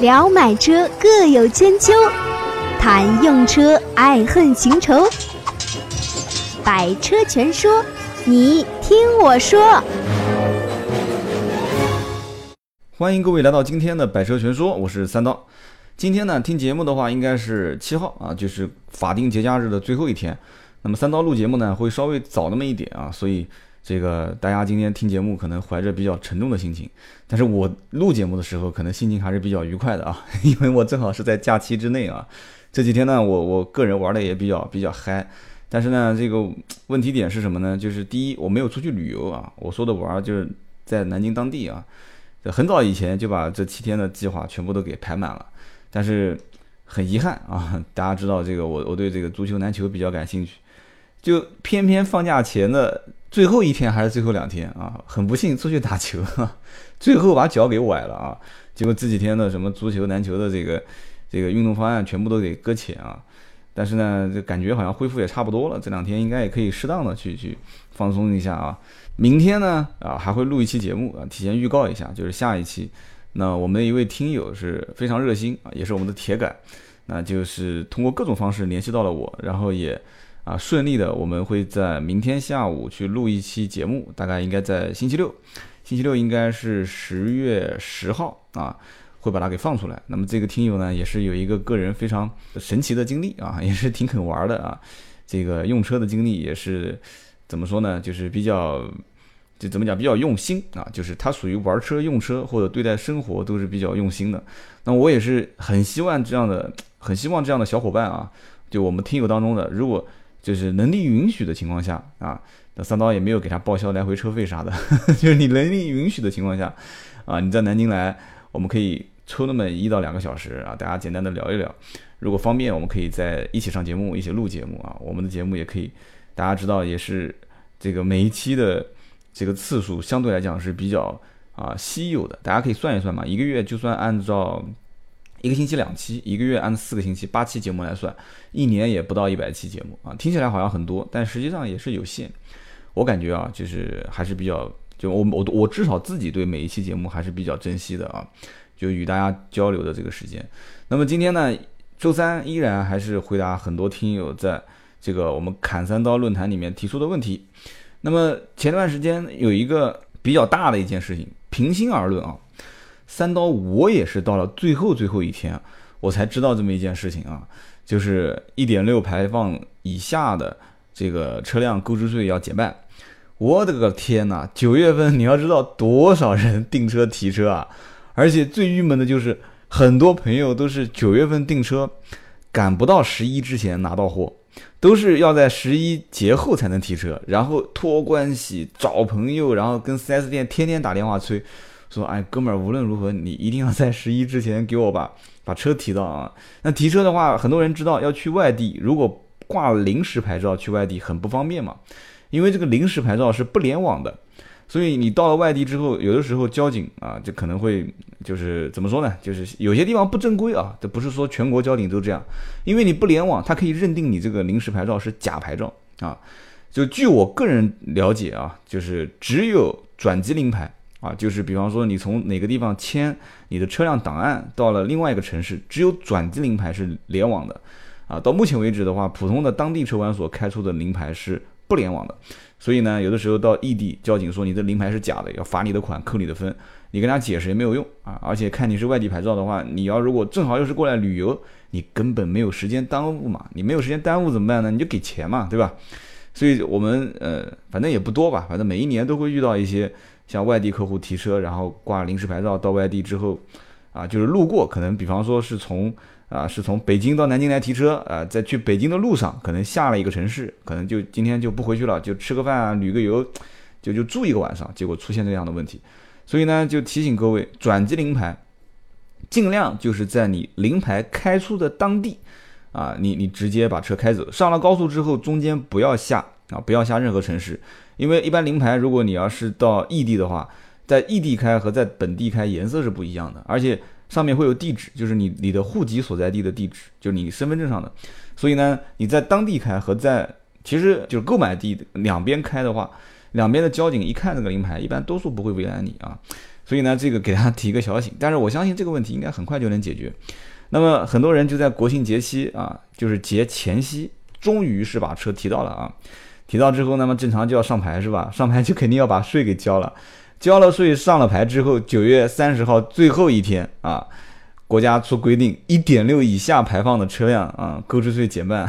聊买车各有千秋，谈用车爱恨情仇。百车全说，你听我说。欢迎各位来到今天的百车全说，我是三刀。今天呢，听节目的话应该是七号啊，就是法定节假日的最后一天。那么三刀录节目呢，会稍微早那么一点啊，所以。这个大家今天听节目可能怀着比较沉重的心情，但是我录节目的时候可能心情还是比较愉快的啊，因为我正好是在假期之内啊。这几天呢，我我个人玩的也比较比较嗨，但是呢，这个问题点是什么呢？就是第一，我没有出去旅游啊。我说的玩就是在南京当地啊，很早以前就把这七天的计划全部都给排满了，但是很遗憾啊，大家知道这个我我对这个足球篮球比较感兴趣，就偏偏放假前的。最后一天还是最后两天啊，很不幸出去打球，最后把脚给崴了啊。结果这几天的什么足球、篮球的这个这个运动方案全部都给搁浅啊。但是呢，就感觉好像恢复也差不多了，这两天应该也可以适当的去去放松一下啊。明天呢啊还会录一期节目啊，提前预告一下，就是下一期。那我们的一位听友是非常热心啊，也是我们的铁杆，那就是通过各种方式联系到了我，然后也。啊，顺利的，我们会在明天下午去录一期节目，大概应该在星期六，星期六应该是十月十号啊，会把它给放出来。那么这个听友呢，也是有一个个人非常神奇的经历啊，也是挺肯玩的啊，这个用车的经历也是怎么说呢？就是比较，就怎么讲，比较用心啊，就是他属于玩车、用车或者对待生活都是比较用心的。那我也是很希望这样的，很希望这样的小伙伴啊，就我们听友当中的，如果就是能力允许的情况下啊，那三刀也没有给他报销来回车费啥的，就是你能力允许的情况下，啊，你在南京来，我们可以抽那么一到两个小时啊，大家简单的聊一聊。如果方便，我们可以在一起上节目，一起录节目啊。我们的节目也可以，大家知道也是这个每一期的这个次数相对来讲是比较啊稀有的，大家可以算一算嘛，一个月就算按照。一个星期两期，一个月按四个星期八期节目来算，一年也不到一百期节目啊，听起来好像很多，但实际上也是有限。我感觉啊，就是还是比较，就我我我至少自己对每一期节目还是比较珍惜的啊，就与大家交流的这个时间。那么今天呢，周三依然还是回答很多听友在这个我们砍三刀论坛里面提出的问题。那么前段时间有一个比较大的一件事情，平心而论啊。三刀，我也是到了最后最后一天，我才知道这么一件事情啊，就是一点六排放以下的这个车辆购置税要减半。我的个天呐，九月份你要知道多少人订车提车啊！而且最郁闷的就是很多朋友都是九月份订车，赶不到十一之前拿到货，都是要在十一节后才能提车，然后托关系找朋友，然后跟 4S 店天天打电话催。说哎，哥们儿，无论如何，你一定要在十一之前给我把把车提到啊。那提车的话，很多人知道要去外地，如果挂临时牌照去外地很不方便嘛，因为这个临时牌照是不联网的，所以你到了外地之后，有的时候交警啊，就可能会就是怎么说呢？就是有些地方不正规啊，这不是说全国交警都这样，因为你不联网，他可以认定你这个临时牌照是假牌照啊。就据我个人了解啊，就是只有转机临牌。啊，就是比方说你从哪个地方迁你的车辆档案到了另外一个城市，只有转机临牌是联网的，啊，到目前为止的话，普通的当地车管所开出的临牌是不联网的，所以呢，有的时候到异地，交警说你的临牌是假的，要罚你的款，扣你的分，你跟他解释也没有用啊，而且看你是外地牌照的话，你要如果正好又是过来旅游，你根本没有时间耽误嘛，你没有时间耽误怎么办呢？你就给钱嘛，对吧？所以我们呃，反正也不多吧，反正每一年都会遇到一些。像外地客户提车，然后挂临时牌照到外地之后，啊，就是路过，可能比方说是从啊，是从北京到南京来提车，啊，在去北京的路上，可能下了一个城市，可能就今天就不回去了，就吃个饭啊，旅个游，就就住一个晚上，结果出现这样的问题，所以呢，就提醒各位，转机临牌，尽量就是在你临牌开出的当地，啊，你你直接把车开走，上了高速之后，中间不要下啊，不要下任何城市。因为一般临牌，如果你要是到异地的话，在异地开和在本地开颜色是不一样的，而且上面会有地址，就是你你的户籍所在地的地址，就是你身份证上的。所以呢，你在当地开和在其实就是购买地两边开的话，两边的交警一看这个临牌，一般多数不会为难你啊。所以呢，这个给大家提个小醒。但是我相信这个问题应该很快就能解决。那么很多人就在国庆节期啊，就是节前夕，终于是把车提到了啊。提到之后，那么正常就要上牌是吧？上牌就肯定要把税给交了，交了税上了牌之后，九月三十号最后一天啊，国家出规定，一点六以下排放的车辆啊，购置税减半。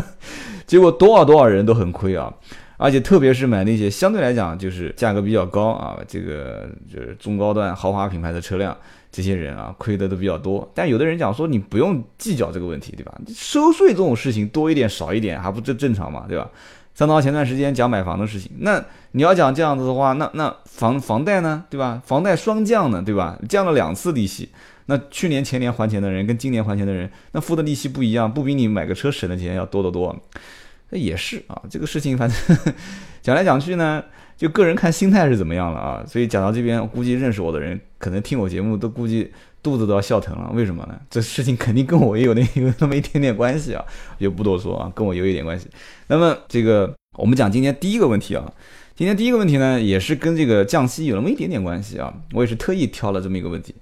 结果多少多少人都很亏啊，而且特别是买那些相对来讲就是价格比较高啊，这个就是中高端豪华品牌的车辆，这些人啊亏的都比较多。但有的人讲说你不用计较这个问题，对吧？收税这种事情多一点少一点还不正正常嘛，对吧？三刀前段时间讲买房的事情，那你要讲这样子的话，那那房房贷呢，对吧？房贷双降呢，对吧？降了两次利息，那去年前年还钱的人跟今年还钱的人，那付的利息不一样，不比你买个车省的钱要多得多。那也是啊，这个事情反正 讲来讲去呢，就个人看心态是怎么样了啊。所以讲到这边，估计认识我的人，可能听我节目都估计肚子都要笑疼了。为什么呢？这事情肯定跟我也有那有那么一点点关系啊，就不多说啊，跟我有一点关系。那么这个，我们讲今天第一个问题啊，今天第一个问题呢，也是跟这个降息有那么一点点关系啊。我也是特意挑了这么一个问题，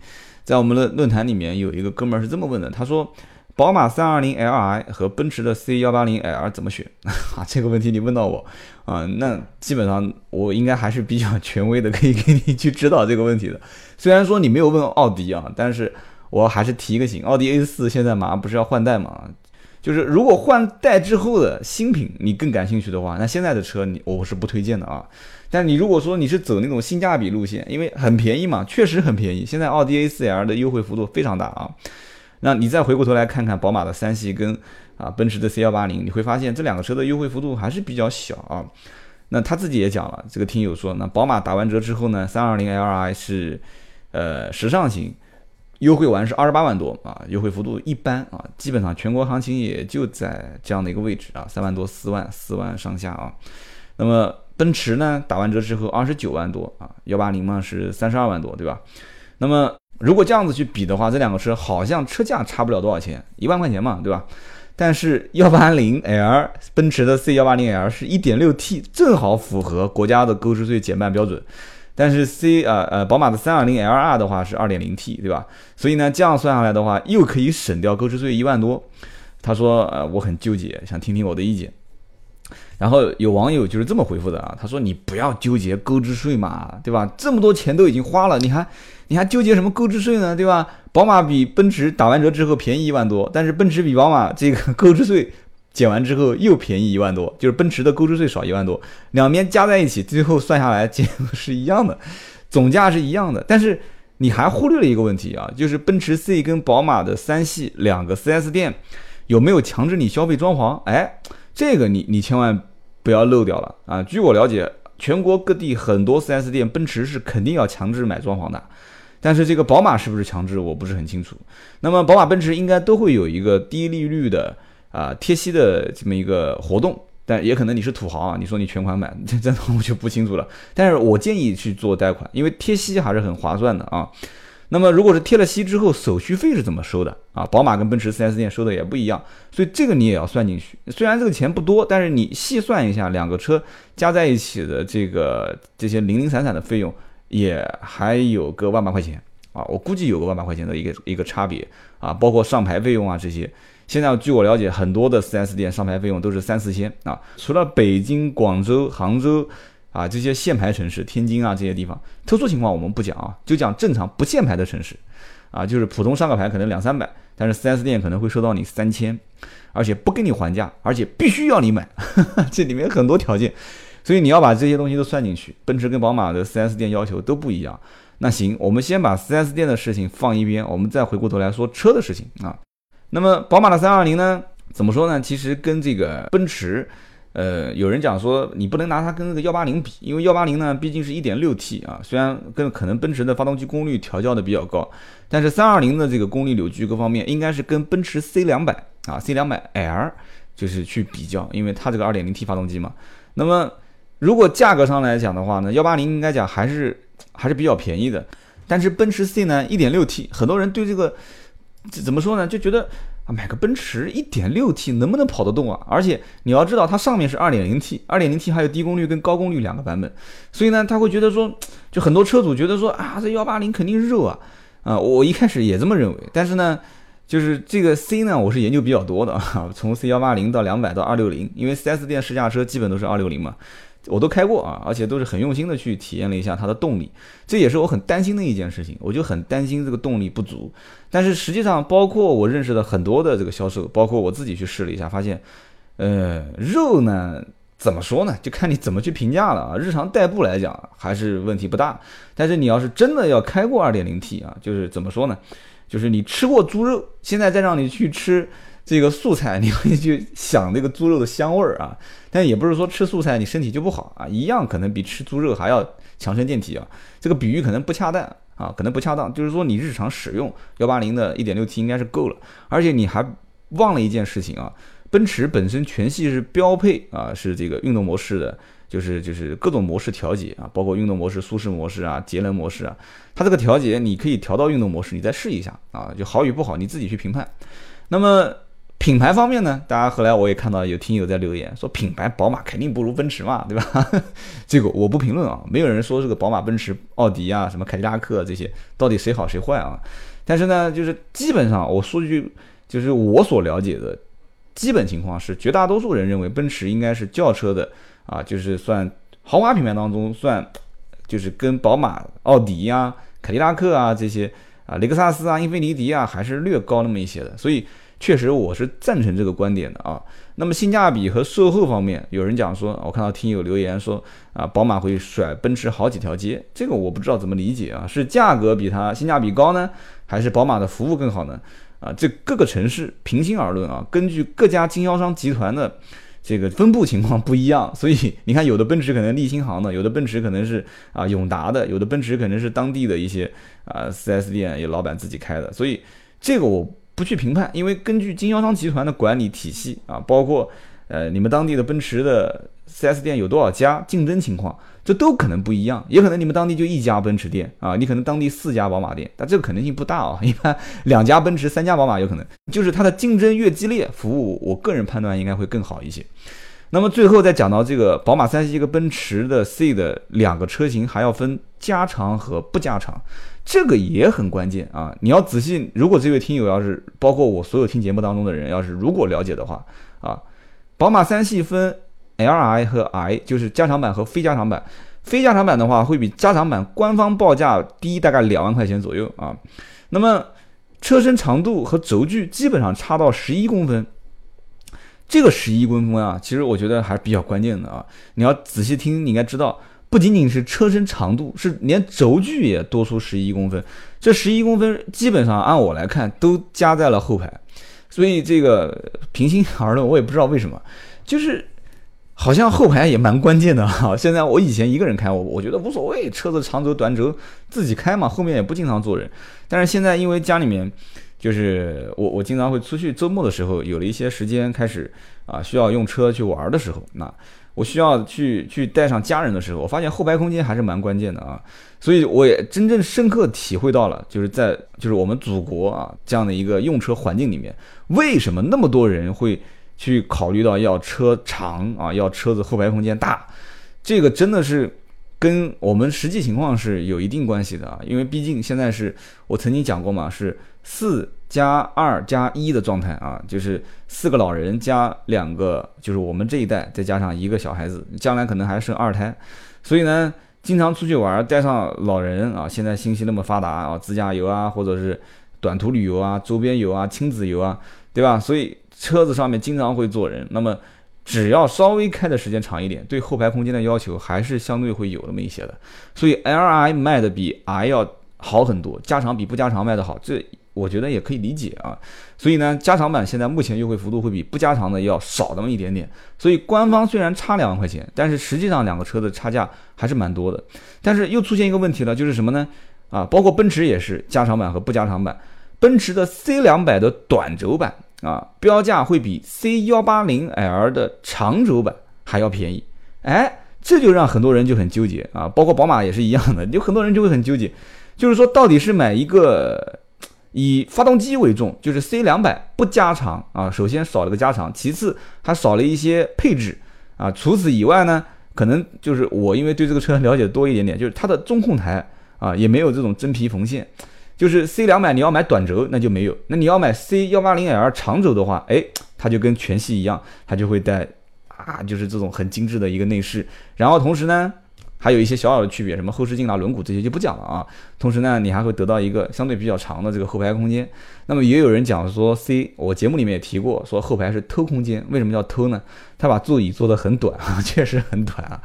在我们的论坛里面有一个哥们儿是这么问的，他说：宝马 320Li 和奔驰的 C180L 怎么选？啊，这个问题你问到我啊，那基本上我应该还是比较权威的，可以给你去指导这个问题的。虽然说你没有问奥迪啊，但是我还是提个醒，奥迪 A4 现在马上不是要换代嘛？就是如果换代之后的新品你更感兴趣的话，那现在的车你我是不推荐的啊。但你如果说你是走那种性价比路线，因为很便宜嘛，确实很便宜。现在奥迪 A4L 的优惠幅度非常大啊。那你再回过头来看看宝马的三系跟啊奔驰的 C180，你会发现这两个车的优惠幅度还是比较小啊。那他自己也讲了，这个听友说，那宝马打完折之后呢，320Li 是呃时尚型。优惠完是二十八万多啊，优惠幅度一般啊，基本上全国行情也就在这样的一个位置啊，三万多四万四万上下啊。那么奔驰呢，打完折之后二十九万多啊，幺八零嘛是三十二万多，对吧？那么如果这样子去比的话，这两个车好像车价差不了多少钱，一万块钱嘛，对吧？但是幺八零 L 奔驰的 C 幺八零 L 是一点六 T，正好符合国家的购置税减半标准。但是 C 呃呃，宝马的 320L2 的话是 2.0T，对吧？所以呢，这样算下来的话，又可以省掉购置税一万多。他说，呃，我很纠结，想听听我的意见。然后有网友就是这么回复的啊，他说：“你不要纠结购置税嘛，对吧？这么多钱都已经花了，你还你还纠结什么购置税呢，对吧？宝马比奔驰打完折之后便宜一万多，但是奔驰比宝马这个购置税。”减完之后又便宜一万多，就是奔驰的购置税少一万多，两边加在一起，最后算下来结果是一样的，总价是一样的。但是你还忽略了一个问题啊，就是奔驰 C 跟宝马的三系两个 4S 店有没有强制你消费装潢？哎，这个你你千万不要漏掉了啊！据我了解，全国各地很多 4S 店，奔驰是肯定要强制买装潢的，但是这个宝马是不是强制，我不是很清楚。那么宝马、奔驰应该都会有一个低利率的。啊，贴息的这么一个活动，但也可能你是土豪啊，你说你全款买，这这 我就不清楚了。但是我建议去做贷款，因为贴息还是很划算的啊。那么如果是贴了息之后，手续费是怎么收的啊？宝马跟奔驰 4S 店收的也不一样，所以这个你也要算进去。虽然这个钱不多，但是你细算一下，两个车加在一起的这个这些零零散散的费用，也还有个万把块钱啊。我估计有个万把块钱的一个一个差别啊，包括上牌费用啊这些。现在据我了解，很多的 4S 店上牌费用都是三四千啊。除了北京、广州、杭州啊这些限牌城市，天津啊这些地方，特殊情况我们不讲啊，就讲正常不限牌的城市啊，就是普通上个牌可能两三百，但是 4S 店可能会收到你三千，而且不跟你还价，而且必须要你买，这里面很多条件，所以你要把这些东西都算进去。奔驰跟宝马的 4S 店要求都不一样。那行，我们先把 4S 店的事情放一边，我们再回过头来说车的事情啊。那么宝马的三二零呢？怎么说呢？其实跟这个奔驰，呃，有人讲说你不能拿它跟那个幺八零比，因为幺八零呢毕竟是一点六 T 啊，虽然跟可能奔驰的发动机功率调教的比较高，但是三二零的这个功率扭矩各方面应该是跟奔驰 C 两百啊 C 两百 L 就是去比较，因为它这个二点零 T 发动机嘛。那么如果价格上来讲的话呢，幺八零应该讲还是还是比较便宜的，但是奔驰 C 呢一点六 T，很多人对这个。怎么说呢？就觉得啊，买个奔驰 1.6T 能不能跑得动啊？而且你要知道，它上面是 2.0T，2.0T 还有低功率跟高功率两个版本，所以呢，他会觉得说，就很多车主觉得说啊，这180肯定热啊，啊，我一开始也这么认为，但是呢，就是这个 C 呢，我是研究比较多的啊，从 C180 到200到260，因为 4S 店试驾车基本都是260嘛。我都开过啊，而且都是很用心的去体验了一下它的动力，这也是我很担心的一件事情，我就很担心这个动力不足。但是实际上，包括我认识的很多的这个销售，包括我自己去试了一下，发现，呃，肉呢，怎么说呢，就看你怎么去评价了啊。日常代步来讲还是问题不大，但是你要是真的要开过 2.0T 啊，就是怎么说呢，就是你吃过猪肉，现在再让你去吃。这个素菜你会去想那个猪肉的香味儿啊，但也不是说吃素菜你身体就不好啊，一样可能比吃猪肉还要强身健体啊。这个比喻可能不恰当啊，可能不恰当，就是说你日常使用幺八零的一点六 T 应该是够了，而且你还忘了一件事情啊，奔驰本身全系是标配啊，是这个运动模式的，就是就是各种模式调节啊，包括运动模式、舒适模式啊、节能模式啊，它这个调节你可以调到运动模式，你再试一下啊，就好与不好你自己去评判。那么。品牌方面呢，大家后来我也看到有听友在留言说，品牌宝马肯定不如奔驰嘛，对吧？这个我不评论啊，没有人说这个宝马、奔驰、奥迪啊，什么凯迪拉克这些到底谁好谁坏啊？但是呢，就是基本上我说句，就是我所了解的基本情况是，绝大多数人认为奔驰应该是轿车的啊，就是算豪华品牌当中算，就是跟宝马、奥迪呀、凯迪拉克啊这些啊，雷克萨斯啊、英菲尼迪啊，还是略高那么一些的，所以。确实，我是赞成这个观点的啊。那么性价比和售后方面，有人讲说，我看到听友留言说啊，宝马会甩奔驰好几条街，这个我不知道怎么理解啊，是价格比它性价比高呢，还是宝马的服务更好呢？啊，这各个城市平心而论啊，根据各家经销商集团的这个分布情况不一样，所以你看，有的奔驰可能立新行的，有的奔驰可能是啊永达的，有的奔驰可能是当地的一些啊 4S 店有老板自己开的，所以这个我。不去评判，因为根据经销商集团的管理体系啊，包括呃你们当地的奔驰的 4S 店有多少家，竞争情况，这都可能不一样。也可能你们当地就一家奔驰店啊，你可能当地四家宝马店，但这个可能性不大啊。一般两家奔驰，三家宝马有可能，就是它的竞争越激烈，服务我个人判断应该会更好一些。那么最后再讲到这个宝马三系和奔驰的 C 的两个车型，还要分加长和不加长。这个也很关键啊！你要仔细，如果这位听友要是包括我所有听节目当中的人，要是如果了解的话啊，宝马三系分 Li 和 I，就是加长版和非加长版。非加长版的话，会比加长版官方报价低大概两万块钱左右啊。那么车身长度和轴距基本上差到十一公分，这个十一公分啊，其实我觉得还是比较关键的啊。你要仔细听，你应该知道。不仅仅是车身长度，是连轴距也多出十一公分。这十一公分基本上按我来看都加在了后排，所以这个平心而论，我也不知道为什么，就是好像后排也蛮关键的哈。现在我以前一个人开，我我觉得无所谓，车子长轴短轴自己开嘛，后面也不经常坐人。但是现在因为家里面就是我我经常会出去，周末的时候有了一些时间，开始啊需要用车去玩的时候，那。我需要去去带上家人的时候，我发现后排空间还是蛮关键的啊，所以我也真正深刻体会到了，就是在就是我们祖国啊这样的一个用车环境里面，为什么那么多人会去考虑到要车长啊，要车子后排空间大，这个真的是跟我们实际情况是有一定关系的啊，因为毕竟现在是我曾经讲过嘛，是四。加二加一的状态啊，就是四个老人加两个，就是我们这一代再加上一个小孩子，将来可能还生二胎，所以呢，经常出去玩带上老人啊，现在信息那么发达啊，自驾游啊，或者是短途旅游啊，周边游啊，亲子游啊，对吧？所以车子上面经常会坐人，那么只要稍微开的时间长一点，对后排空间的要求还是相对会有那么一些的，所以 L I 卖的比 I 要好很多，加长比不加长卖的好，这。我觉得也可以理解啊，所以呢，加长版现在目前优惠幅度会比不加长的要少那么一点点。所以官方虽然差两万块钱，但是实际上两个车的差价还是蛮多的。但是又出现一个问题了，就是什么呢？啊，包括奔驰也是加长版和不加长版。奔驰的 C 两百的短轴版啊，标价会比 C 幺八零 L 的长轴版还要便宜。哎，这就让很多人就很纠结啊，包括宝马也是一样的，有很多人就会很纠结，就是说到底是买一个。以发动机为重，就是 C 两百不加长啊，首先少了个加长，其次还少了一些配置啊。除此以外呢，可能就是我因为对这个车了解多一点点，就是它的中控台啊也没有这种真皮缝线，就是 C 两百你要买短轴那就没有，那你要买 C 幺八零 L 长轴的话，哎，它就跟全系一样，它就会带啊，就是这种很精致的一个内饰，然后同时呢。还有一些小小的区别，什么后视镜啊、轮毂这些就不讲了啊。同时呢，你还会得到一个相对比较长的这个后排空间。那么也有人讲说，C 我节目里面也提过，说后排是偷空间。为什么叫偷呢？它把座椅做得很短啊，确实很短啊。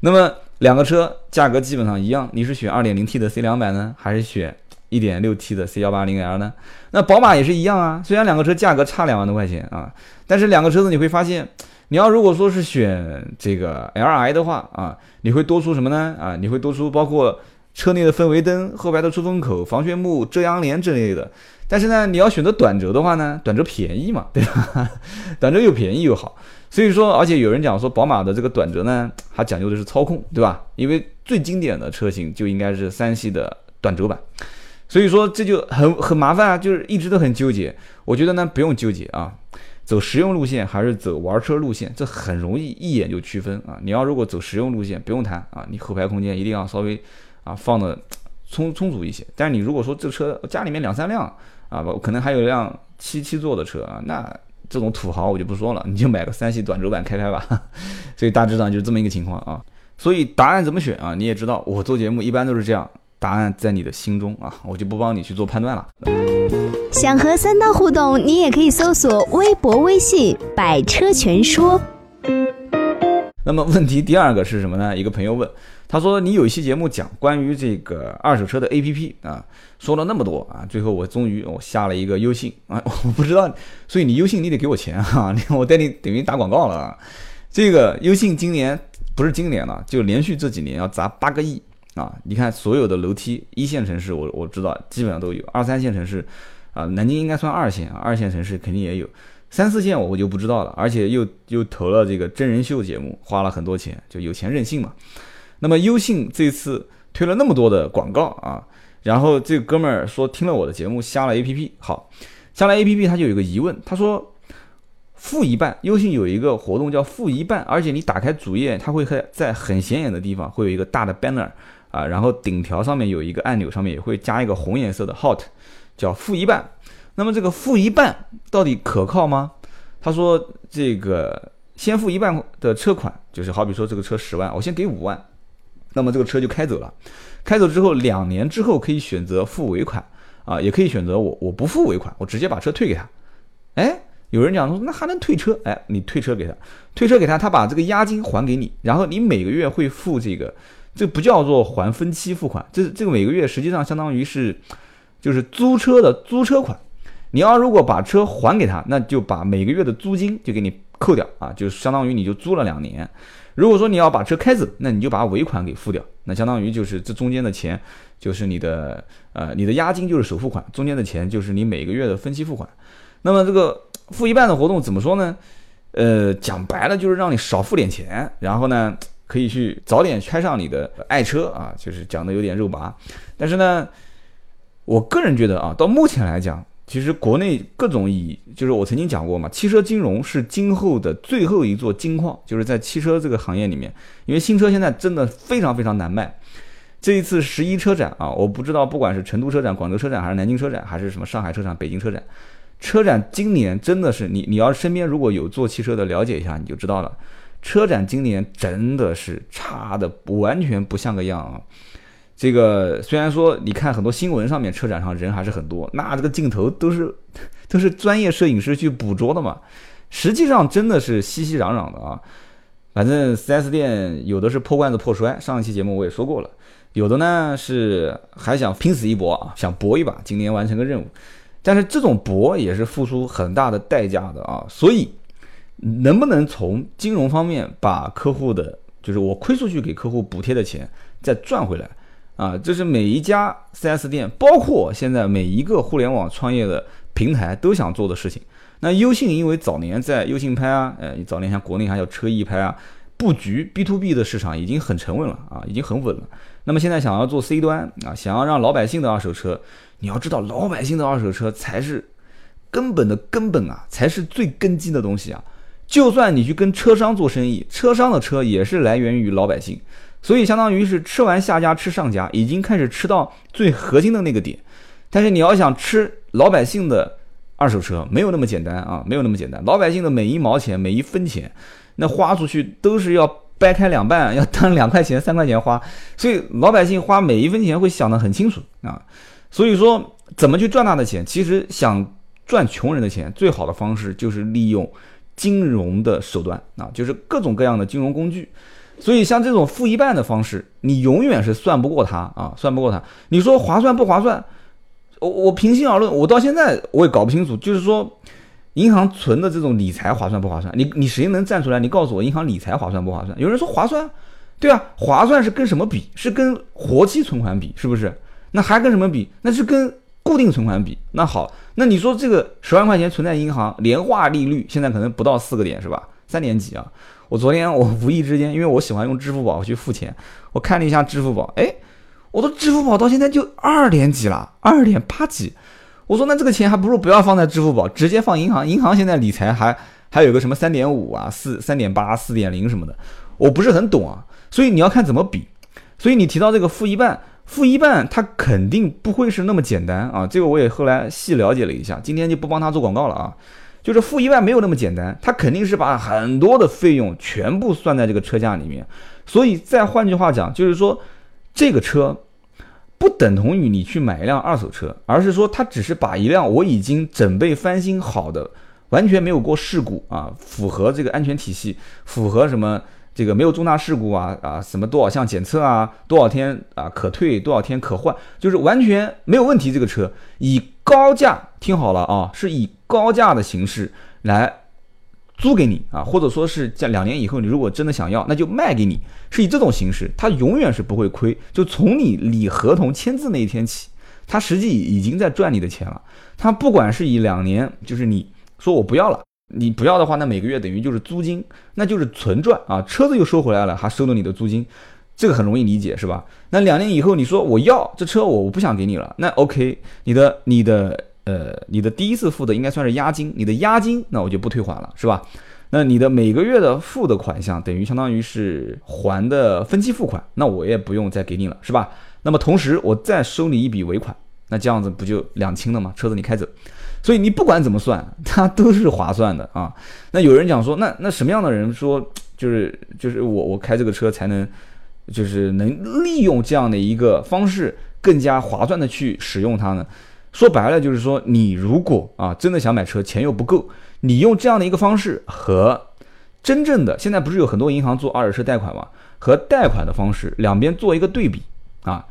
那么两个车价格基本上一样，你是选 2.0T 的 C 两百呢，还是选 1.6T 的 C 幺八零 L 呢？那宝马也是一样啊，虽然两个车价格差两万多块钱啊，但是两个车子你会发现。你要如果说是选这个 L I 的话啊，你会多出什么呢？啊，你会多出包括车内的氛围灯、后排的出风口、防眩目、遮阳帘之类的。但是呢，你要选择短轴的话呢，短轴便宜嘛，对吧？短轴又便宜又好。所以说，而且有人讲说，宝马的这个短轴呢，它讲究的是操控，对吧？因为最经典的车型就应该是三系的短轴版。所以说这就很很麻烦啊，就是一直都很纠结。我觉得呢，不用纠结啊。走实用路线还是走玩车路线，这很容易一眼就区分啊！你要如果走实用路线，不用谈啊，你后排空间一定要稍微啊放的充 充足一些。但是你如果说这车家里面两三辆啊，可能还有一辆七七座的车啊，那这种土豪我就不说了，你就买个 三系短轴版开开吧。所以大致上就是这么一个情况啊。所以答案怎么选啊？你也知道，我做节目一般都是这样。答案在你的心中啊，我就不帮你去做判断了。想和三刀互动，你也可以搜索微博、微信“百车全说”。那么问题第二个是什么呢？一个朋友问，他说你有一期节目讲关于这个二手车的 APP 啊，说了那么多啊，最后我终于我下了一个优信啊，我不知道，所以你优信你得给我钱哈，我带你等于打广告了啊。这个优信今年不是今年了，就连续这几年要砸八个亿。啊，你看所有的楼梯，一线城市我我知道基本上都有，二三线城市，啊，南京应该算二线啊，二线城市肯定也有，三四线我我就不知道了，而且又又投了这个真人秀节目，花了很多钱，就有钱任性嘛。那么优信这次推了那么多的广告啊，然后这哥们儿说听了我的节目下了 A P P，好，下了 A P P 他就有个疑问，他说付一半，优信有一个活动叫付一半，而且你打开主页，它会在很显眼的地方会有一个大的 banner。啊，然后顶条上面有一个按钮，上面也会加一个红颜色的 hot，叫付一半。那么这个付一半到底可靠吗？他说这个先付一半的车款，就是好比说这个车十万，我先给五万，那么这个车就开走了。开走之后两年之后可以选择付尾款啊，也可以选择我我不付尾款，我直接把车退给他。哎，有人讲说那还能退车？哎，你退车给他，退车给他，他把这个押金还给你，然后你每个月会付这个。这不叫做还分期付款，这这个每个月实际上相当于是，就是租车的租车款。你要如果把车还给他，那就把每个月的租金就给你扣掉啊，就相当于你就租了两年。如果说你要把车开走，那你就把尾款给付掉，那相当于就是这中间的钱就是你的呃你的押金就是首付款，中间的钱就是你每个月的分期付款。那么这个付一半的活动怎么说呢？呃，讲白了就是让你少付点钱，然后呢。可以去早点开上你的爱车啊，就是讲的有点肉麻，但是呢，我个人觉得啊，到目前来讲，其实国内各种以就是我曾经讲过嘛，汽车金融是今后的最后一座金矿，就是在汽车这个行业里面，因为新车现在真的非常非常难卖。这一次十一车展啊，我不知道不管是成都车展、广州车展，还是南京车展，还是什么上海车展、北京车展，车展今年真的是你你要身边如果有做汽车的，了解一下你就知道了。车展今年真的是差的完全不像个样啊！这个虽然说你看很多新闻上面车展上人还是很多，那这个镜头都是 都是专业摄影师去捕捉的嘛，实际上真的是熙熙攘攘的啊！反正 4S 店有的是破罐子破摔，上一期节目我也说过了，有的呢是还想拼死一搏啊，想搏一把，今年完成个任务，但是这种搏也是付出很大的代价的啊，所以。能不能从金融方面把客户的，就是我亏出去给客户补贴的钱再赚回来啊？这是每一家 4S 店，包括现在每一个互联网创业的平台都想做的事情。那优信因为早年在优信拍啊，呃，早年像国内还有车易拍啊，布局 B to B 的市场已经很沉稳了啊，已经很稳了。那么现在想要做 C 端啊，想要让老百姓的二手车你要知道，老百姓的二手车才是根本的根本啊，才是最根基的东西啊。就算你去跟车商做生意，车商的车也是来源于老百姓，所以相当于是吃完下家吃上家，已经开始吃到最核心的那个点。但是你要想吃老百姓的二手车，没有那么简单啊，没有那么简单。老百姓的每一毛钱、每一分钱，那花出去都是要掰开两半，要当两块钱、三块钱花。所以老百姓花每一分钱会想得很清楚啊。所以说，怎么去赚他的钱？其实想赚穷人的钱，最好的方式就是利用金融的手段啊，就是各种各样的金融工具。所以像这种付一半的方式，你永远是算不过他啊，算不过他。你说划算不划算？我我平心而论，我到现在我也搞不清楚，就是说，银行存的这种理财划算不划算？你你谁能站出来？你告诉我，银行理财划算不划算？有人说划算，对啊，划算是跟什么比？是跟活期存款比，是不是？那还跟什么比？那是跟固定存款比。那好，那你说这个十万块钱存在银行，年化利率现在可能不到四个点，是吧？三点几啊？我昨天我无意之间，因为我喜欢用支付宝去付钱，我看了一下支付宝，哎。我的支付宝到现在就二点几了，二点八几。我说那这个钱还不如不要放在支付宝，直接放银行。银行现在理财还还有个什么三点五啊、四三点八、四点零什么的，我不是很懂啊。所以你要看怎么比。所以你提到这个付一半，付一半，它肯定不会是那么简单啊。这个我也后来细了解了一下，今天就不帮他做广告了啊。就是付一半没有那么简单，他肯定是把很多的费用全部算在这个车价里面。所以再换句话讲，就是说这个车。不等同于你去买一辆二手车，而是说他只是把一辆我已经准备翻新好的，完全没有过事故啊，符合这个安全体系，符合什么这个没有重大事故啊啊，什么多少项检测啊，多少天啊可退，多少天可换，就是完全没有问题。这个车以高价，听好了啊，是以高价的形式来。租给你啊，或者说是在两年以后，你如果真的想要，那就卖给你，是以这种形式，它永远是不会亏。就从你理合同签字那一天起，它实际已经在赚你的钱了。它不管是以两年，就是你说我不要了，你不要的话，那每个月等于就是租金，那就是纯赚啊。车子又收回来了，还收了你的租金，这个很容易理解是吧？那两年以后你说我要这车，我我不想给你了，那 OK，你的你的。呃，你的第一次付的应该算是押金，你的押金那我就不退还了，是吧？那你的每个月的付的款项等于相当于是还的分期付款，那我也不用再给你了，是吧？那么同时我再收你一笔尾款，那这样子不就两清了吗？车子你开走，所以你不管怎么算，它都是划算的啊。那有人讲说，那那什么样的人说就是就是我我开这个车才能就是能利用这样的一个方式更加划算的去使用它呢？说白了就是说，你如果啊真的想买车，钱又不够，你用这样的一个方式和真正的现在不是有很多银行做二手车贷款吗？和贷款的方式两边做一个对比啊，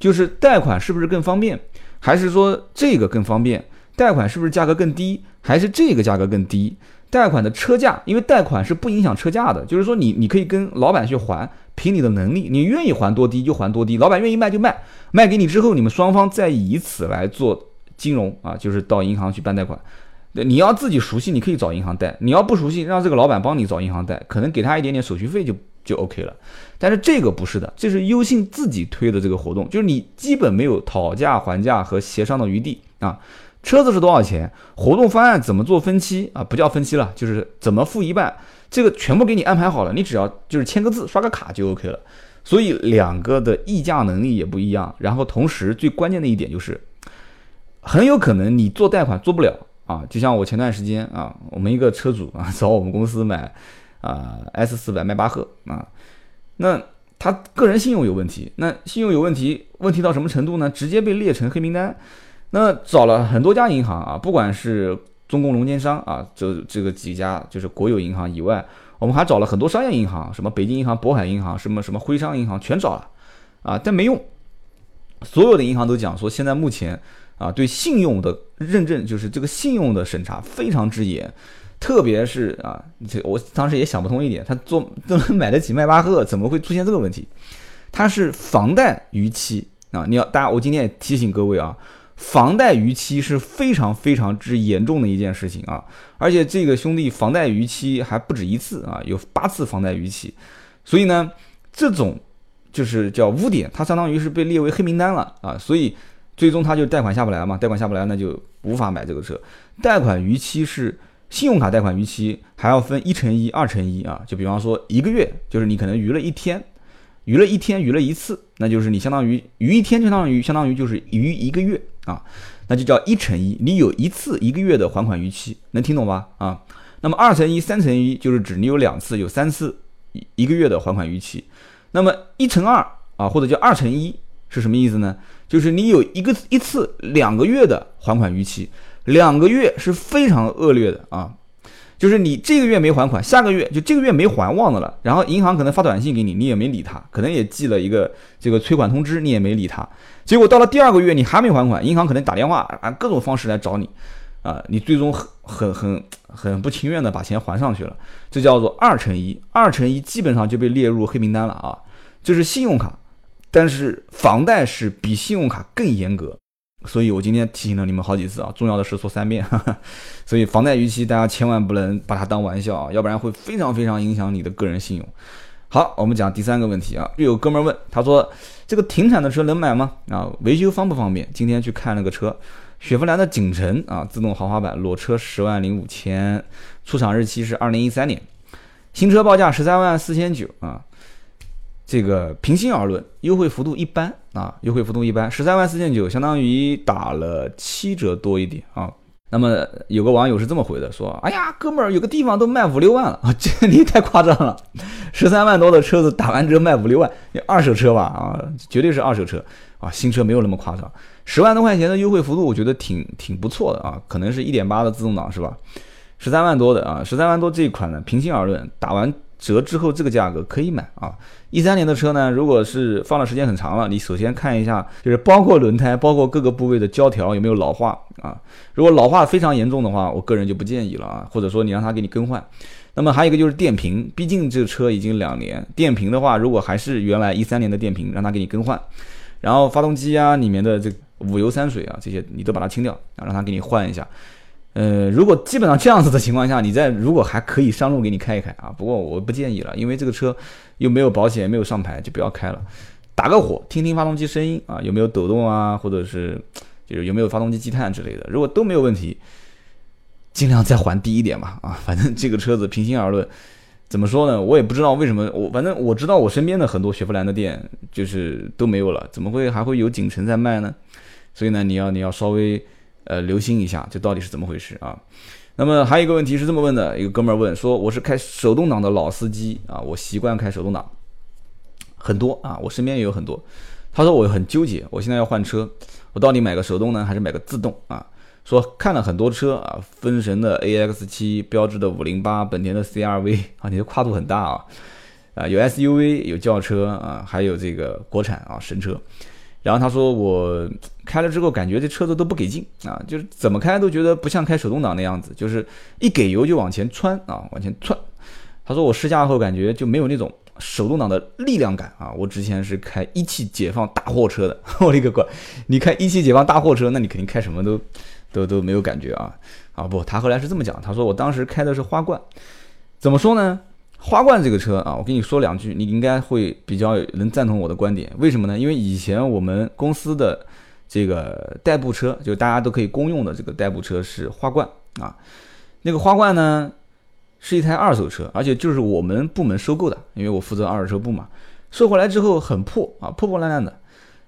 就是贷款是不是更方便，还是说这个更方便？贷款是不是价格更低，还是这个价格更低？贷款的车价，因为贷款是不影响车价的，就是说你你可以跟老板去还，凭你的能力，你愿意还多低就还多低，老板愿意卖就卖，卖给你之后，你们双方再以此来做。金融啊，就是到银行去办贷款。你要自己熟悉，你可以找银行贷；你要不熟悉，让这个老板帮你找银行贷，可能给他一点点手续费就就 OK 了。但是这个不是的，这是优信自己推的这个活动，就是你基本没有讨价还价和协商的余地啊。车子是多少钱？活动方案怎么做分期啊？不叫分期了，就是怎么付一半，这个全部给你安排好了，你只要就是签个字、刷个卡就 OK 了。所以两个的议价能力也不一样，然后同时最关键的一点就是。很有可能你做贷款做不了啊，就像我前段时间啊，我们一个车主啊找我们公司买啊 S 四百迈巴赫啊，那他个人信用有问题，那信用有问题，问题到什么程度呢？直接被列成黑名单。那找了很多家银行啊，不管是中共农建商啊，就这个几家就是国有银行以外，我们还找了很多商业银行，什么北京银行、渤海银行，什么什么徽商银行，全找了啊，但没用。所有的银行都讲说，现在目前。啊，对信用的认证就是这个信用的审查非常之严，特别是啊，这我当时也想不通一点，他做 都能买得起迈巴赫，怎么会出现这个问题？他是房贷逾期啊！你要大家，我今天也提醒各位啊，房贷逾期是非常非常之严重的一件事情啊！而且这个兄弟房贷逾期还不止一次啊，有八次房贷逾期，所以呢，这种就是叫污点，它相当于是被列为黑名单了啊！所以。最终他就贷款下不来嘛，贷款下不来那就无法买这个车。贷款逾期是信用卡贷款逾期还要分一乘一、二乘一啊，就比方说一个月，就是你可能逾了一天，逾了一天，逾了一次，那就是你相当于逾一天，相当于相当于就是逾一个月啊，那就叫一乘一，你有一次一个月的还款逾期，能听懂吧？啊，那么二乘一、三乘一就是指你有两次，有三次一一个月的还款逾期，那么一乘二啊，或者叫二乘一是什么意思呢？就是你有一个一次两个月的还款逾期，两个月是非常恶劣的啊。就是你这个月没还款，下个月就这个月没还忘了了，然后银行可能发短信给你，你也没理他，可能也寄了一个这个催款通知，你也没理他。结果到了第二个月你还没还款，银行可能打电话按各种方式来找你，啊，你最终很很很很不情愿的把钱还上去了，这叫做二乘一，二乘一基本上就被列入黑名单了啊。就是信用卡，但是房贷是比信用卡更严格。所以我今天提醒了你们好几次啊，重要的事说三遍。所以房贷逾期，大家千万不能把它当玩笑啊，要不然会非常非常影响你的个人信用。好，我们讲第三个问题啊，又有哥们问，他说这个停产的车能买吗？啊，维修方不方便？今天去看了个车，雪佛兰的景程啊，自动豪华版，裸车十万零五千，出厂日期是二零一三年，新车报价十三万四千九啊。这个平心而论，优惠幅度一般啊，优惠幅度一般，十三万四千九，相当于打了七折多一点啊。那么有个网友是这么回的，说：“哎呀，哥们儿，有个地方都卖五六万了啊，这你太夸张了，十三万多的车子打完折卖五六万，你二手车吧啊，绝对是二手车啊，新车没有那么夸张，十万多块钱的优惠幅度，我觉得挺挺不错的啊，可能是一点八的自动挡是吧？十三万多的啊，十三万多这一款呢，平心而论，打完。折之后这个价格可以买啊！一三年的车呢，如果是放的时间很长了，你首先看一下，就是包括轮胎、包括各个部位的胶条有没有老化啊。如果老化非常严重的话，我个人就不建议了啊。或者说你让他给你更换。那么还有一个就是电瓶，毕竟这车已经两年，电瓶的话，如果还是原来一三年的电瓶，让他给你更换。然后发动机啊里面的这五油三水啊这些你都把它清掉，啊，让他给你换一下。呃，如果基本上这样子的情况下，你再如果还可以上路给你开一开啊，不过我不建议了，因为这个车又没有保险，没有上牌，就不要开了。打个火，听听发动机声音啊，有没有抖动啊，或者是就是有没有发动机积碳之类的。如果都没有问题，尽量再还低一点吧啊。反正这个车子平心而论，怎么说呢？我也不知道为什么，我反正我知道我身边的很多雪佛兰的店就是都没有了，怎么会还会有景程在卖呢？所以呢，你要你要稍微。呃，留心一下，这到底是怎么回事啊？那么还有一个问题是这么问的：一个哥们儿问说，我是开手动挡的老司机啊，我习惯开手动挡，很多啊，我身边也有很多。他说我很纠结，我现在要换车，我到底买个手动呢，还是买个自动啊？说看了很多车啊，风神的 AX 七，标致的五零八，本田的 CRV 啊，你的跨度很大啊，啊，有 SUV，有轿车啊，还有这个国产啊，神车。然后他说我开了之后感觉这车子都不给劲啊，就是怎么开都觉得不像开手动挡那样子，就是一给油就往前窜啊，往前窜。他说我试驾后感觉就没有那种手动挡的力量感啊。我之前是开一汽解放大货车的，我勒个乖！你开一汽解放大货车，那你肯定开什么都都都没有感觉啊啊不，他后来是这么讲，他说我当时开的是花冠，怎么说呢？花冠这个车啊，我跟你说两句，你应该会比较能赞同我的观点。为什么呢？因为以前我们公司的这个代步车，就大家都可以公用的这个代步车是花冠啊。那个花冠呢，是一台二手车，而且就是我们部门收购的，因为我负责二手车部嘛。收回来之后很破啊，破破烂烂的。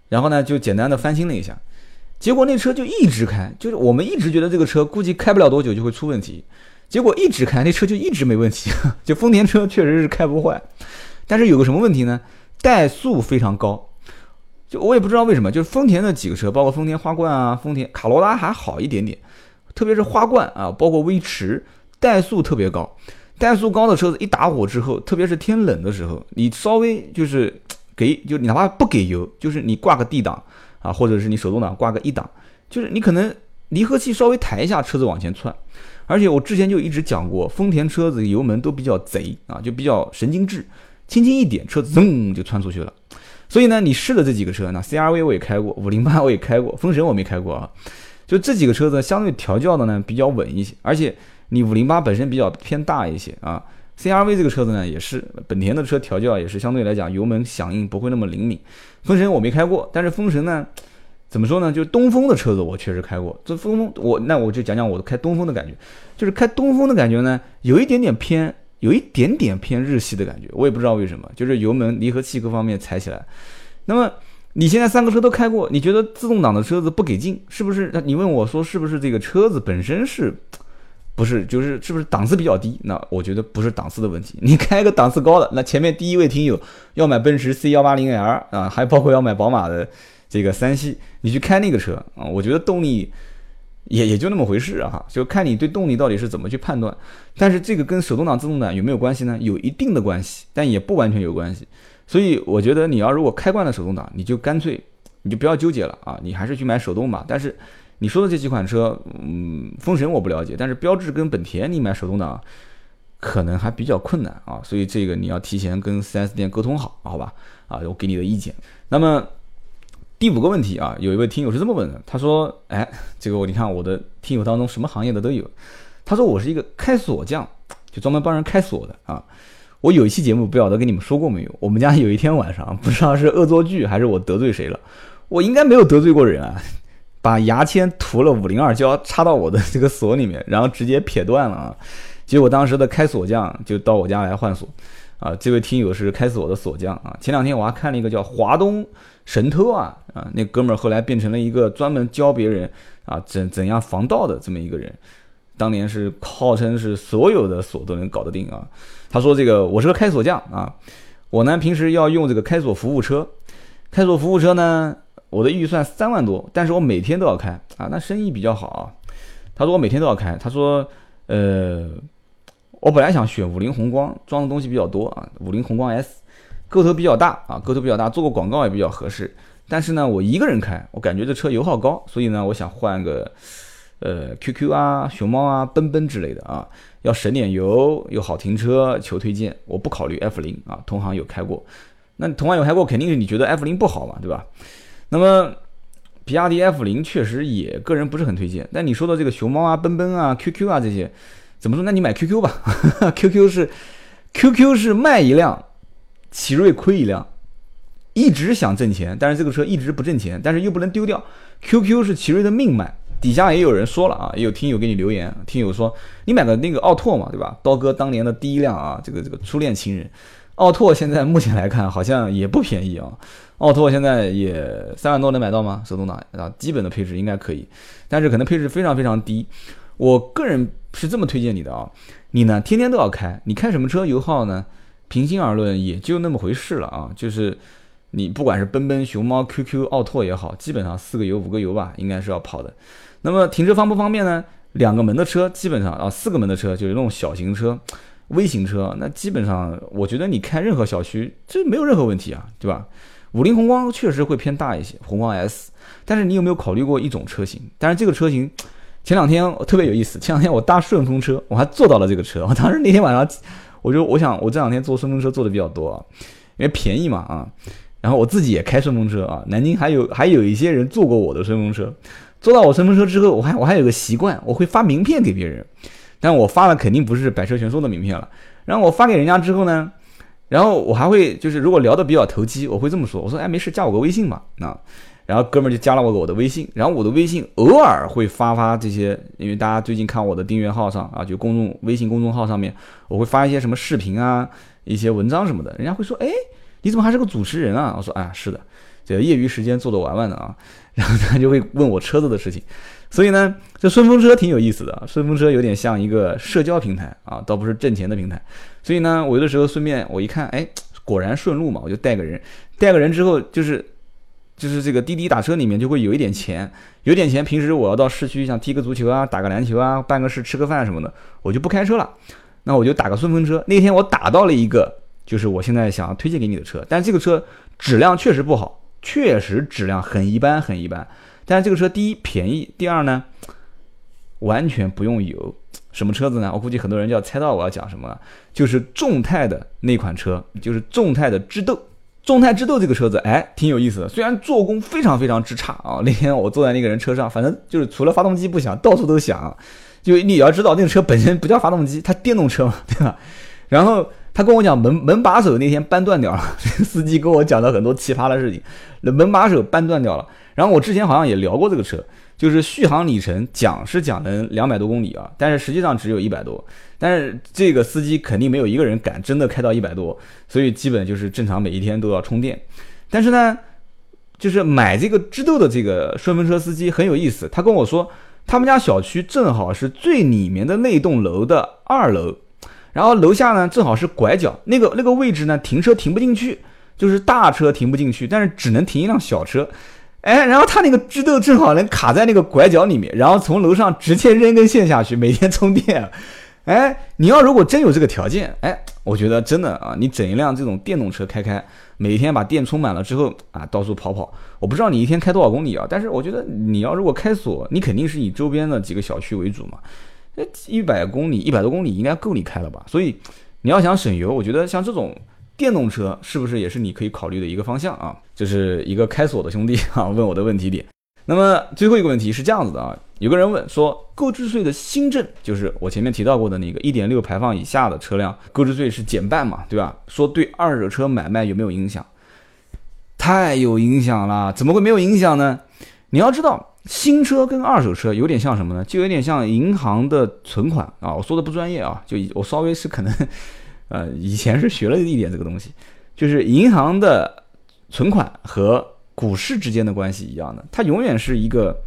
然后呢，就简单的翻新了一下，结果那车就一直开，就是我们一直觉得这个车估计开不了多久就会出问题。结果一直开那车就一直没问题，就丰田车确实是开不坏，但是有个什么问题呢？怠速非常高，就我也不知道为什么，就是丰田的几个车，包括丰田花冠啊、丰田卡罗拉还好一点点，特别是花冠啊，包括威驰，怠速特别高。怠速高的车子一打火之后，特别是天冷的时候，你稍微就是 给，就你哪怕不给油，就是你挂个 D 档啊，或者是你手动挡挂个一档，就是你可能离合器稍微抬一下，车子往前窜。而且我之前就一直讲过，丰田车子油门都比较贼啊，就比较神经质，轻轻一点，车子噌就窜出去了。所以呢，你试的这几个车，那 CRV 我也开过，五零八我也开过，风神我没开过啊。就这几个车子相对调教的呢比较稳一些，而且你五零八本身比较偏大一些啊，CRV 这个车子呢也是本田的车调教也是相对来讲油门响应不会那么灵敏。风神我没开过，但是风神呢。怎么说呢？就是东风的车子我确实开过，这东风我那我就讲讲我开东风的感觉，就是开东风的感觉呢，有一点点偏，有一点点偏日系的感觉，我也不知道为什么，就是油门、离合器各方面踩起来。那么你现在三个车都开过，你觉得自动挡的车子不给劲，是不是？你问我说是不是这个车子本身是？不是，就是是不是档次比较低？那我觉得不是档次的问题。你开个档次高的，那前面第一位听友要买奔驰 C 幺八零 L 啊，还包括要买宝马的这个三系，你去开那个车啊，我觉得动力也也就那么回事啊，就看你对动力到底是怎么去判断。但是这个跟手动挡、自动挡有没有关系呢？有一定的关系，但也不完全有关系。所以我觉得你要如果开惯了手动挡，你就干脆你就不要纠结了啊，你还是去买手动吧。但是。你说的这几款车，嗯，风神我不了解，但是标致跟本田，你买手动挡可能还比较困难啊，所以这个你要提前跟 4S 店沟通好，好吧？啊，我给你的意见。那么第五个问题啊，有一位听友是这么问的，他说：“哎，这个我你看我的听友当中什么行业的都有。”他说：“我是一个开锁匠，就专门帮人开锁的啊。我有一期节目不晓得跟你们说过没有？我们家有一天晚上，不知道是恶作剧还是我得罪谁了，我应该没有得罪过人啊。”把牙签涂了五零二胶，插到我的这个锁里面，然后直接撇断了啊！结果当时的开锁匠就到我家来换锁，啊，这位听友是开锁的锁匠啊。前两天我还看了一个叫华东神偷啊啊，那哥们儿后来变成了一个专门教别人啊怎怎样防盗的这么一个人，当年是号称是所有的锁都能搞得定啊。他说这个我是个开锁匠啊，我呢平时要用这个开锁服务车，开锁服务车呢。我的预算三万多，但是我每天都要开啊，那生意比较好啊。他说我每天都要开，他说，呃，我本来想选五菱宏光，装的东西比较多啊，五菱宏光 S，个头比较大啊，个头比较大，做个广告也比较合适。但是呢，我一个人开，我感觉这车油耗高，所以呢，我想换个，呃，QQ 啊、熊猫啊、奔奔之类的啊，要省点油又好停车，求推荐。我不考虑 F 零啊，同行有开过，那同行有开过，肯定是你觉得 F 零不好嘛，对吧？那么，比亚迪 F 零确实也个人不是很推荐。但你说的这个熊猫啊、奔奔啊、QQ 啊这些，怎么说？那你买 QQ 吧。QQ 是 QQ 是卖一辆，奇瑞亏一辆，一直想挣钱，但是这个车一直不挣钱，但是又不能丢掉。QQ 是奇瑞的命脉。底下也有人说了啊，也有听友给你留言，听友说你买的那个奥拓嘛，对吧？刀哥当年的第一辆啊，这个这个初恋情人，奥拓现在目前来看好像也不便宜啊。奥拓现在也三万多能买到吗？手动挡啊，基本的配置应该可以，但是可能配置非常非常低。我个人是这么推荐你的啊，你呢天天都要开，你开什么车油耗呢？平心而论也就那么回事了啊，就是你不管是奔奔、熊猫、QQ、奥拓也好，基本上四个油五个油吧，应该是要跑的。那么停车方不方便呢？两个门的车基本上啊，四个门的车就是那种小型车、微型车，那基本上我觉得你开任何小区这没有任何问题啊，对吧？五菱宏光确实会偏大一些，宏光 S，但是你有没有考虑过一种车型？但是这个车型前两天我特别有意思，前两天我搭顺风车，我还坐到了这个车。我当时那天晚上，我就我想我这两天坐顺风车坐的比较多啊，因为便宜嘛啊。然后我自己也开顺风车啊，南京还有还有一些人坐过我的顺风车。坐到我顺风车之后，我还我还有个习惯，我会发名片给别人，但我发了肯定不是百车全说的名片了。然后我发给人家之后呢？然后我还会就是如果聊得比较投机，我会这么说，我说哎没事加我个微信吧啊，然后哥们儿就加了我我的微信，然后我的微信偶尔会发发这些，因为大家最近看我的订阅号上啊，就公众微信公众号上面，我会发一些什么视频啊，一些文章什么的，人家会说哎你怎么还是个主持人啊？我说哎是的，这个业余时间做做玩玩的啊，然后他就会问我车子的事情。所以呢，这顺风车挺有意思的啊。顺风车有点像一个社交平台啊，倒不是挣钱的平台。所以呢，我有的时候顺便我一看，哎，果然顺路嘛，我就带个人。带个人之后，就是就是这个滴滴打车里面就会有一点钱，有点钱。平时我要到市区想踢个足球啊，打个篮球啊，办个事吃个饭什么的，我就不开车了。那我就打个顺风车。那天我打到了一个，就是我现在想要推荐给你的车，但这个车质量确实不好，确实质量很一般，很一般。但是这个车第一便宜，第二呢，完全不用油。什么车子呢？我估计很多人就要猜到我要讲什么了，就是众泰的那款车，就是众泰的智斗。众泰智斗这个车子，哎，挺有意思的。虽然做工非常非常之差啊，那天我坐在那个人车上，反正就是除了发动机不响，到处都响。就你要知道，那个车本身不叫发动机，它电动车嘛，对吧？然后他跟我讲门门把手那天扳断掉了，司机跟我讲了很多奇葩的事情，那门把手扳断掉了。然后我之前好像也聊过这个车，就是续航里程讲是讲能两百多公里啊，但是实际上只有一百多。但是这个司机肯定没有一个人敢真的开到一百多，所以基本就是正常每一天都要充电。但是呢，就是买这个知豆的这个顺风车司机很有意思，他跟我说，他们家小区正好是最里面的那栋楼的二楼，然后楼下呢正好是拐角，那个那个位置呢停车停不进去，就是大车停不进去，但是只能停一辆小车。哎，然后他那个知豆正好能卡在那个拐角里面，然后从楼上直接扔根线下去，每天充电。哎，你要如果真有这个条件，哎，我觉得真的啊，你整一辆这种电动车开开，每天把电充满了之后啊，到处跑跑。我不知道你一天开多少公里啊，但是我觉得你要如果开锁，你肯定是以周边的几个小区为主嘛。哎，一百公里、一百多公里应该够你开了吧？所以你要想省油，我觉得像这种电动车是不是也是你可以考虑的一个方向啊？就是一个开锁的兄弟 啊问我的问题点。那么最后一个问题是这样子的啊，有个人问说，购置税的新政，就是我前面提到过的那个一点六排放以下的车辆购置税是减半嘛，对吧？说对二手车买卖有没有影响？太有影响了，怎么会没有影响呢？你要知道，新车跟二手车有点像什么呢？就有点像银行的存款啊。我说的不专业啊，就我稍微是可能，呃，以前是学了一点这个东西，就是银行的存款和。股市之间的关系一样的，它永远是一个，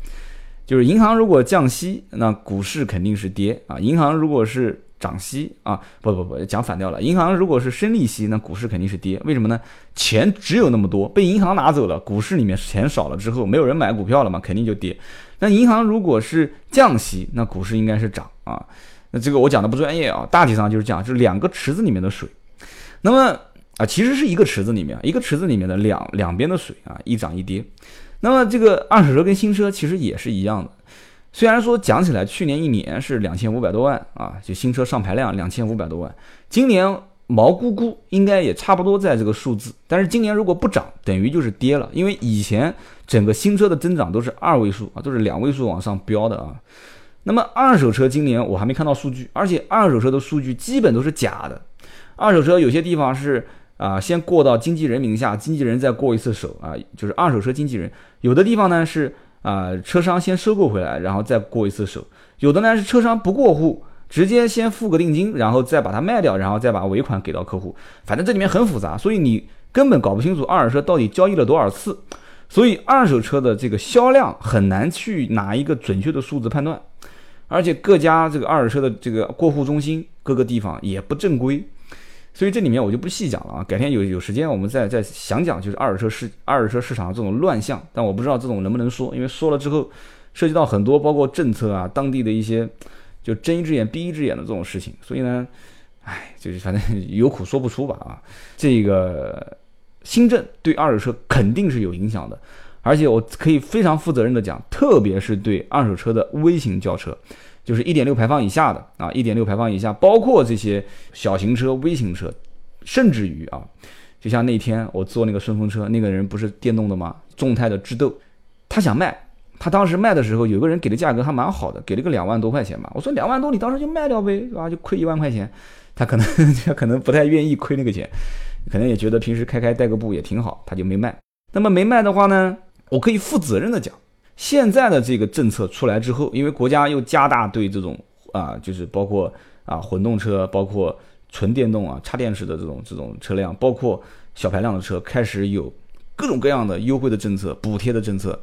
就是银行如果降息，那股市肯定是跌啊；银行如果是涨息啊，不不不，讲反掉了。银行如果是升利息，那股市肯定是跌。为什么呢？钱只有那么多，被银行拿走了，股市里面钱少了之后，没有人买股票了嘛，肯定就跌。那银行如果是降息，那股市应该是涨啊。那这个我讲的不专业啊，大体上就是讲，是两个池子里面的水。那么。啊，其实是一个池子里面，一个池子里面的两两边的水啊，一涨一跌。那么这个二手车跟新车其实也是一样的，虽然说讲起来去年一年是两千五百多万啊，就新车上牌量两千五百多万，今年毛估估应该也差不多在这个数字。但是今年如果不涨，等于就是跌了，因为以前整个新车的增长都是二位数啊，都是两位数往上飙的啊。那么二手车今年我还没看到数据，而且二手车的数据基本都是假的，二手车有些地方是。啊，先过到经纪人名下，经纪人再过一次手啊，就是二手车经纪人。有的地方呢是啊，车商先收购回来，然后再过一次手；有的呢是车商不过户，直接先付个定金，然后再把它卖掉，然后再把尾款给到客户。反正这里面很复杂，所以你根本搞不清楚二手车到底交易了多少次。所以二手车的这个销量很难去拿一个准确的数字判断，而且各家这个二手车的这个过户中心各个地方也不正规。所以这里面我就不细讲了啊，改天有有时间我们再再详讲，就是二手车市二手车市场这种乱象。但我不知道这种能不能说，因为说了之后涉及到很多，包括政策啊、当地的一些就睁一只眼闭一只眼的这种事情。所以呢，唉，就是反正有苦说不出吧啊。这个新政对二手车肯定是有影响的，而且我可以非常负责任的讲，特别是对二手车的微型轿车。就是一点六排放以下的啊，一点六排放以下，包括这些小型车、微型车，甚至于啊，就像那天我坐那个顺风车，那个人不是电动的吗？众泰的智斗，他想卖，他当时卖的时候，有个人给的价格还蛮好的，给了个两万多块钱吧。我说两万多，你当时就卖掉呗，对吧？就亏一万块钱，他可能 他可能不太愿意亏那个钱，可能也觉得平时开开带个步也挺好，他就没卖。那么没卖的话呢，我可以负责任的讲。现在的这个政策出来之后，因为国家又加大对这种啊，就是包括啊混动车，包括纯电动啊插电式的这种这种车辆，包括小排量的车，开始有各种各样的优惠的政策、补贴的政策。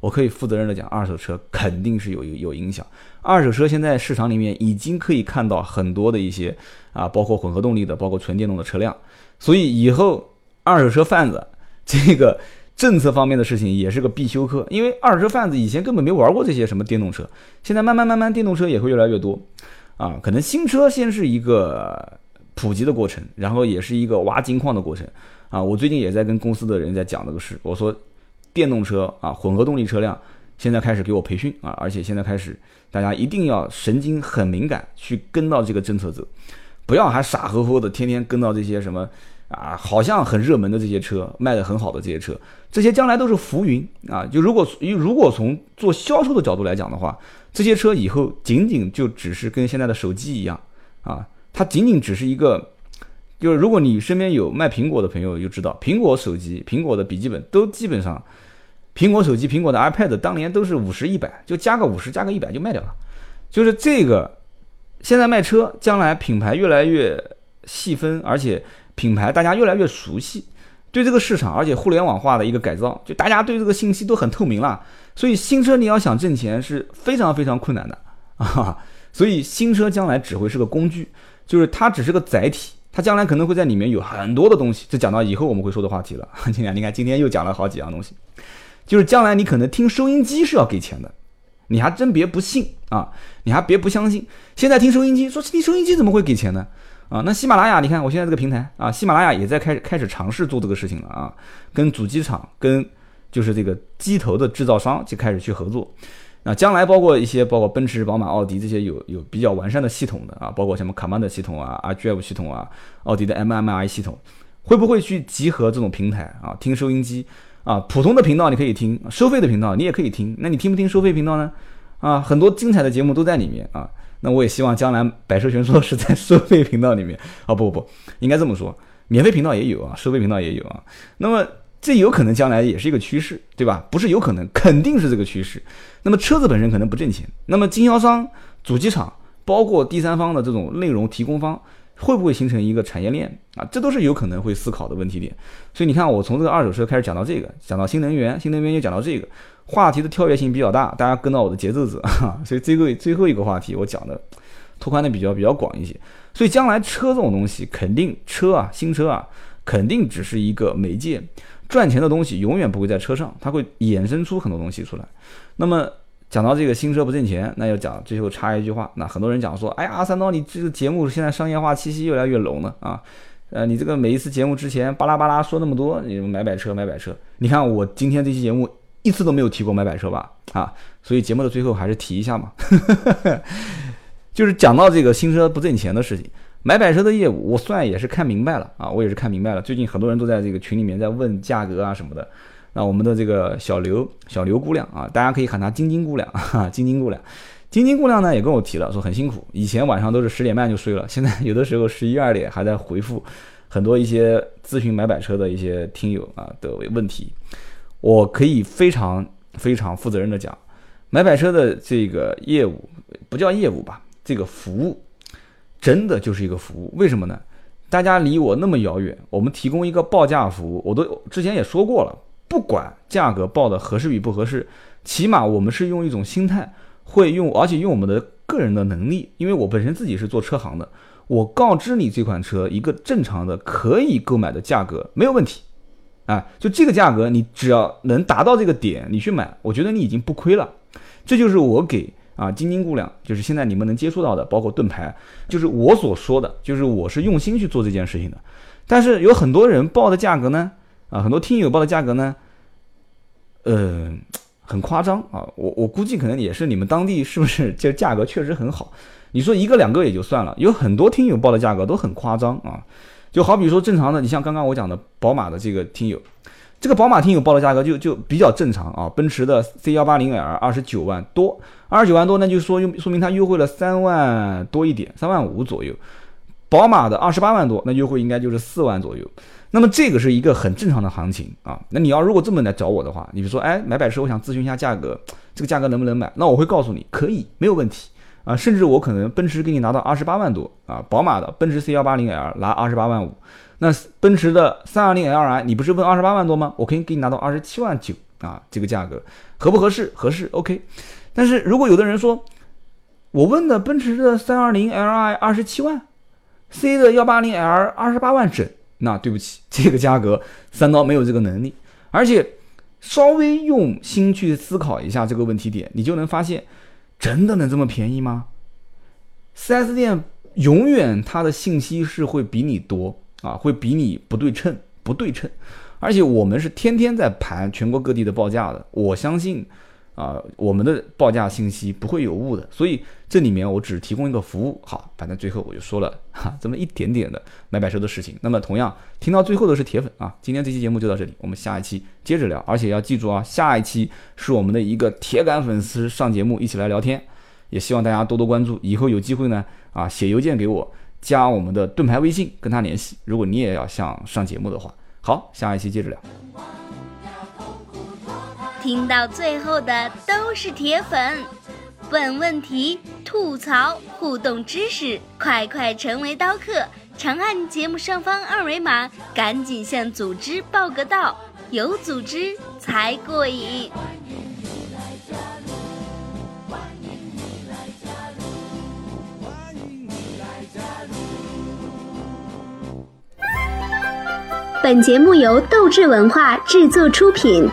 我可以负责任的讲，二手车肯定是有有影响。二手车现在市场里面已经可以看到很多的一些啊，包括混合动力的，包括纯电动的车辆。所以以后二手车贩子这个。政策方面的事情也是个必修课，因为二手车贩子以前根本没玩过这些什么电动车，现在慢慢慢慢电动车也会越来越多，啊，可能新车先是一个普及的过程，然后也是一个挖金矿的过程，啊，我最近也在跟公司的人在讲这个事，我说电动车啊，混合动力车辆现在开始给我培训啊，而且现在开始大家一定要神经很敏感去跟到这个政策走，不要还傻乎乎的天天跟到这些什么。啊，好像很热门的这些车，卖的很好的这些车，这些将来都是浮云啊！就如果如果从做销售的角度来讲的话，这些车以后仅仅就只是跟现在的手机一样啊，它仅仅只是一个，就是如果你身边有卖苹果的朋友就知道，苹果手机、苹果的笔记本都基本上苹果手机、苹果的 iPad 当年都是五十、一百，就加个五十、加个一百就卖掉了。就是这个，现在卖车，将来品牌越来越细分，而且品牌大家越来越熟悉，对这个市场，而且互联网化的一个改造，就大家对这个信息都很透明了。所以新车你要想挣钱是非常非常困难的啊。所以新车将来只会是个工具，就是它只是个载体，它将来可能会在里面有很多的东西。这讲到以后我们会说的话题了。今 天你看，今天又讲了好几样东西。就是将来你可能听收音机是要给钱的，你还真别不信啊，你还别不相信。现在听收音机，说听收音机怎么会给钱呢？啊，那喜马拉雅，你看我现在这个平台啊，喜马拉雅也在开始开始尝试做这个事情了啊，跟主机厂、跟就是这个机头的制造商就开始去合作。那将来包括一些包括奔驰、宝马、奥迪这些有有比较完善的系统的啊，包括什么 Command 系统啊、iDrive 系统啊、奥迪的 MMI 系统，会不会去集合这种平台啊？听收音机？啊，普通的频道你可以听，收费的频道你也可以听。那你听不听收费频道呢？啊，很多精彩的节目都在里面啊。那我也希望将来百车全说是在收费频道里面啊，不不不，应该这么说，免费频道也有啊，收费频道也有啊。那么这有可能将来也是一个趋势，对吧？不是有可能，肯定是这个趋势。那么车子本身可能不挣钱，那么经销商、主机厂，包括第三方的这种内容提供方。会不会形成一个产业链啊？这都是有可能会思考的问题点。所以你看，我从这个二手车开始讲到这个，讲到新能源，新能源又讲到这个话题的跳跃性比较大，大家跟到我的节奏子，所以最后最后一个话题我讲的拓宽的比较比较广一些。所以将来车这种东西，肯定车啊，新车啊，肯定只是一个媒介，赚钱的东西永远不会在车上，它会衍生出很多东西出来。那么。讲到这个新车不挣钱，那要讲最后插一句话。那很多人讲说，哎呀，三刀，你这个节目现在商业化气息越来越浓了啊！呃，你这个每一次节目之前巴拉巴拉说那么多，你买买车买买车。你看我今天这期节目一次都没有提过买百车吧？啊，所以节目的最后还是提一下嘛，就是讲到这个新车不挣钱的事情，买百车的业务，我算也是看明白了啊，我也是看明白了。最近很多人都在这个群里面在问价格啊什么的。那我们的这个小刘，小刘姑娘啊，大家可以喊她晶晶姑娘，哈，晶晶姑娘，晶晶姑娘呢也跟我提了，说很辛苦，以前晚上都是十点半就睡了，现在有的时候十一二点还在回复很多一些咨询买百车的一些听友啊的问题。我可以非常非常负责任的讲，买买车的这个业务不叫业务吧，这个服务真的就是一个服务。为什么呢？大家离我那么遥远，我们提供一个报价服务，我都之前也说过了。不管价格报的合适与不合适，起码我们是用一种心态，会用，而且用我们的个人的能力，因为我本身自己是做车行的，我告知你这款车一个正常的可以购买的价格没有问题，啊，就这个价格你只要能达到这个点，你去买，我觉得你已经不亏了。这就是我给啊晶晶姑娘，就是现在你们能接触到的，包括盾牌，就是我所说的，就是我是用心去做这件事情的。但是有很多人报的价格呢？啊，很多听友报的价格呢，呃，很夸张啊。我我估计可能也是你们当地是不是这价格确实很好？你说一个两个也就算了，有很多听友报的价格都很夸张啊。就好比说正常的，你像刚刚我讲的宝马的这个听友，这个宝马听友报的价格就就比较正常啊。奔驰的 C 幺八零 L 二十九万多，二十九万多，那就说说明它优惠了三万多一点，三万五左右。宝马的二十八万多，那优惠应该就是四万左右。那么这个是一个很正常的行情啊。那你要如果这么来找我的话，你比如说，哎，买百车，我想咨询一下价格，这个价格能不能买？那我会告诉你，可以，没有问题啊。甚至我可能奔驰给你拿到二十八万多啊，宝马的奔驰 C 幺八零 L 拿二十八万五，那奔驰的三二零 L i 你不是问二十八万多吗？我可以给你拿到二十七万九啊，这个价格合不合适？合适，OK。但是如果有的人说，我问的奔驰的三二零 L i 二十七万，C 的幺八零 L 二十八万整。那对不起，这个价格三刀没有这个能力，而且稍微用心去思考一下这个问题点，你就能发现，真的能这么便宜吗？4S 店永远它的信息是会比你多啊，会比你不对称，不对称，而且我们是天天在盘全国各地的报价的，我相信。啊，我们的报价信息不会有误的，所以这里面我只提供一个服务。好，反正最后我就说了哈，这么一点点的买百车的事情。那么同样听到最后的是铁粉啊，今天这期节目就到这里，我们下一期接着聊。而且要记住啊，下一期是我们的一个铁杆粉丝上节目一起来聊天，也希望大家多多关注。以后有机会呢，啊，写邮件给我，加我们的盾牌微信跟他联系。如果你也要想上节目的话，好，下一期接着聊。听到最后的都是铁粉。问问题、吐槽、互动知识，快快成为刀客！长按节目上方二维码，赶紧向组织报个到，有组织才过瘾。本节目由斗志文化制作出品。